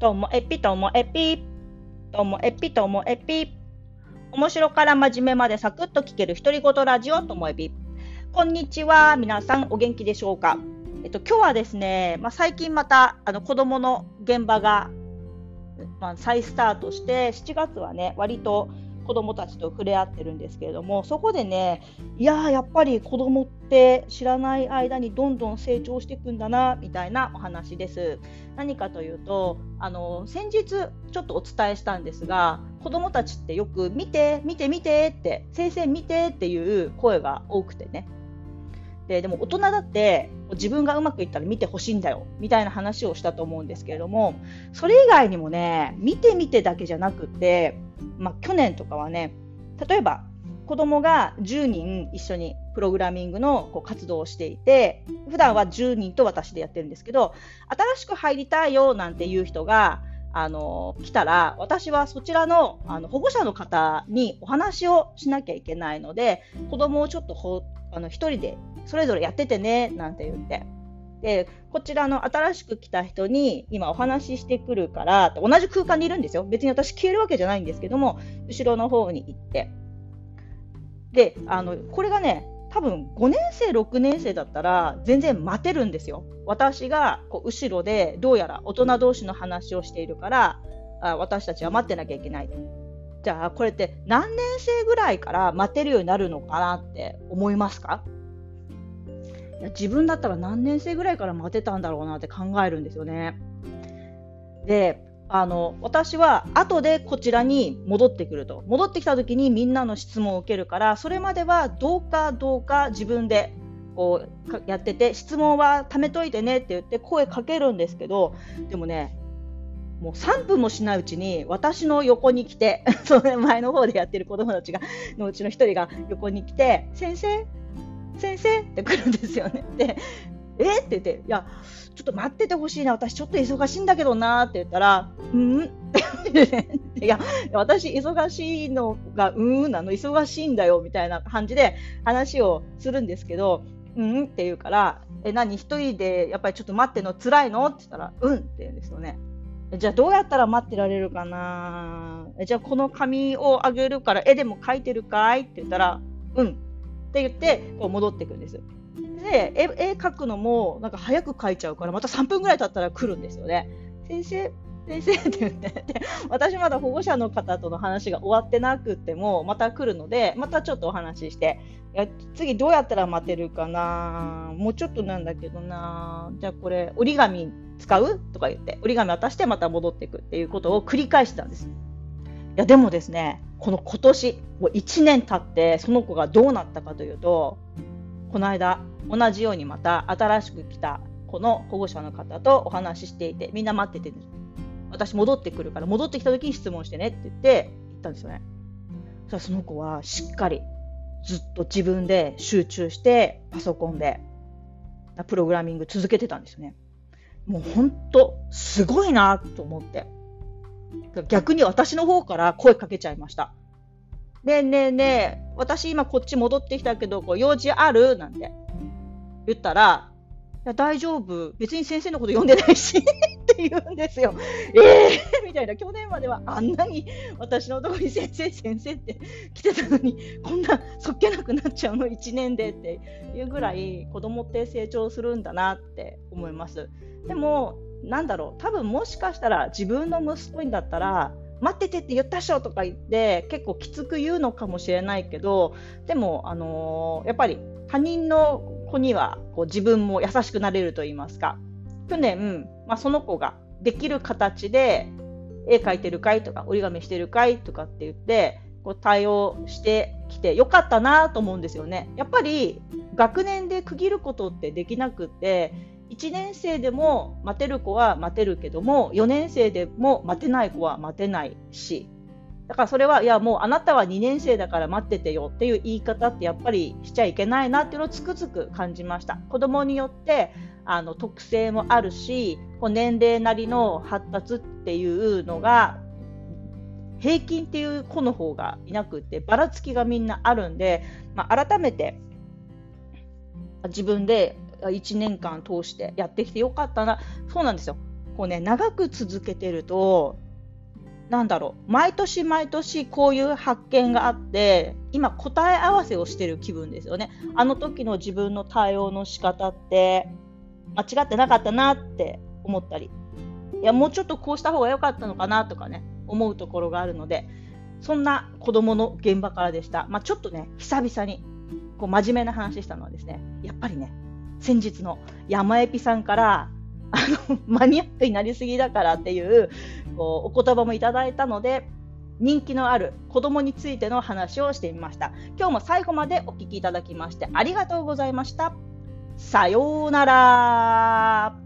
ともえぴともえぴともえぴともえぴ面白から真面目までサクッと聞ける独り言ラジオともえびこんにちは皆さんお元気でしょうか？えっと今日はですね、まあ、最近またあの子供の現場が、まあ、再スタートして7月はね割と子どもたちと触れ合ってるんですけれどもそこでねいややっぱり子どもって知らない間にどんどん成長していくんだなみたいなお話です。何かというとあの先日ちょっとお伝えしたんですが子どもたちってよく見て見て見てって先生見てっていう声が多くてねででも大人だって自分がうまくいったら見てほしいんだよみたいな話をしたと思うんですけれどもそれ以外にもね見て見てだけじゃなくって、まあ、去年とかはね例えば子供が10人一緒にプログラミングのこう活動をしていて普段は10人と私でやってるんですけど新しく入りたいよなんていう人があの来たら私はそちらのあの保護者の方にお話をしなきゃいけないので子供をちょっとあの1人でそれぞれやっててねなんて言って。で、こちらの新しく来た人に今お話ししてくるから、同じ空間にいるんですよ。別に私消えるわけじゃないんですけども、後ろの方に行って。で、あの、これがね、多分5年生、6年生だったら全然待てるんですよ。私がこう後ろでどうやら大人同士の話をしているからあ私たちは待ってなきゃいけない。じゃあこれって何年生ぐらいから待てるようになるのかなって思いますか？いや自分だったら何年生ぐらいから待てたんだろうなって考えるんですよね。であの私は後でこちらに戻ってくると戻ってきた時にみんなの質問を受けるからそれまではどうかどうか自分でこうやってて質問は貯めといてねって言って声かけるんですけどでもねもう3分もしないうちに私の横に来て、その前の方でやってる子供たちがのうちの1人が横に来て、先生、先生って来るんですよね。で、え？って言って、いや、ちょっと待っててほしいな、私ちょっと忙しいんだけどなって言ったら、うん？いや、私忙しいのが、うんなの、忙しいんだよ、みたいな感じで話をするんですけど、うん？って言うから、え、何？一人でやっぱりちょっと待っての辛いの？って言ったら、うんって言うんですよね。じゃあどうやったら待ってられるかなじゃあこの紙をあげるから絵でも描いてるかい？って言ったら、うん。って言ってこう戻ってくんです。で絵絵描くのもなんか早く描いちゃうからまた3分ぐらい経ったら来るんですよね。先生先生 って言ってで私まだ保護者の方との話が終わってなくてもまた来るのでまたちょっとお話ししていや次どうやったら待てるかなもうちょっとなんだけどなじゃあこれ折り紙使う？とか言って折り紙渡してまた戻っていくっていうことを繰り返したんです。いやでもですねこの今年もう1年経ってその子がどうなったかというとこの間同じようにまた新しく来たこの保護者の方とお話ししていてみんな待ってて、私戻ってくるから戻ってきた時に質問してねって言って言ったんですよね。そその子はしっかりずっと自分で集中してパソコンでプログラミング続けてたんですよね。もう本当すごいなと思って。逆に私の方から声かけちゃいました。ねえねえねえ、私今こっち戻ってきたけど、こう用事ある？なんて言ったら、いや大丈夫、別に先生のこと読んでないし って言うんですよ。えー、みたいな、去年まではあんなに私のところに先生、先生って来てたのに、こんなそっけなくなっちゃうの、1年でっていうぐらい、子供って成長するんだなって思います。でも、なんだろう、多分もしかしたら自分の息子にだったら、待っててって言ったっしょとか言って結構きつく言うのかもしれないけどでも、あのー、やっぱり他人の子にはこう自分も優しくなれると言いますか去年、まあ、その子ができる形で絵描いてるかいとか折り紙してるかいとかって言ってこう対応してきてよかったなと思うんですよね。やっぱり学年で区切ることってできなくて1年生でも待てる子は待てるけども4年生でも待てない子は待てないしだからそれは、いや、もうあなたは2年生だから待っててよっていう言い方ってやっぱりしちゃいけないなっていうのをつくづく感じました。子供によってあの特性もあるし、こう年齢なりの発達っていうのが平均っていう子の方がいなくてばらつきがみんなあるんで、まあ、改めて自分で1年間通してやってきてよかったなそうなんですよ構ね、長く続けてると、なんだろう、毎年毎年こういう発見があって、今答え合わせをしてる気分ですよね。あの時の自分の対応の仕方って間違ってなかったなって思ったり、いや、もうちょっとこうした方が良かったのかなとかね、思うところがあるので、そんな子供の現場からでした。まあ、ちょっとね、久々にこう真面目な話したのはですね、やっぱりね、先日の山エピさんから、あのマニアックになりすぎだからっていうこうお言葉もいただいたので人気のある子どもについての話をしてみました。今日も最後までお聞きいただきましてありがとうございました。さようなら。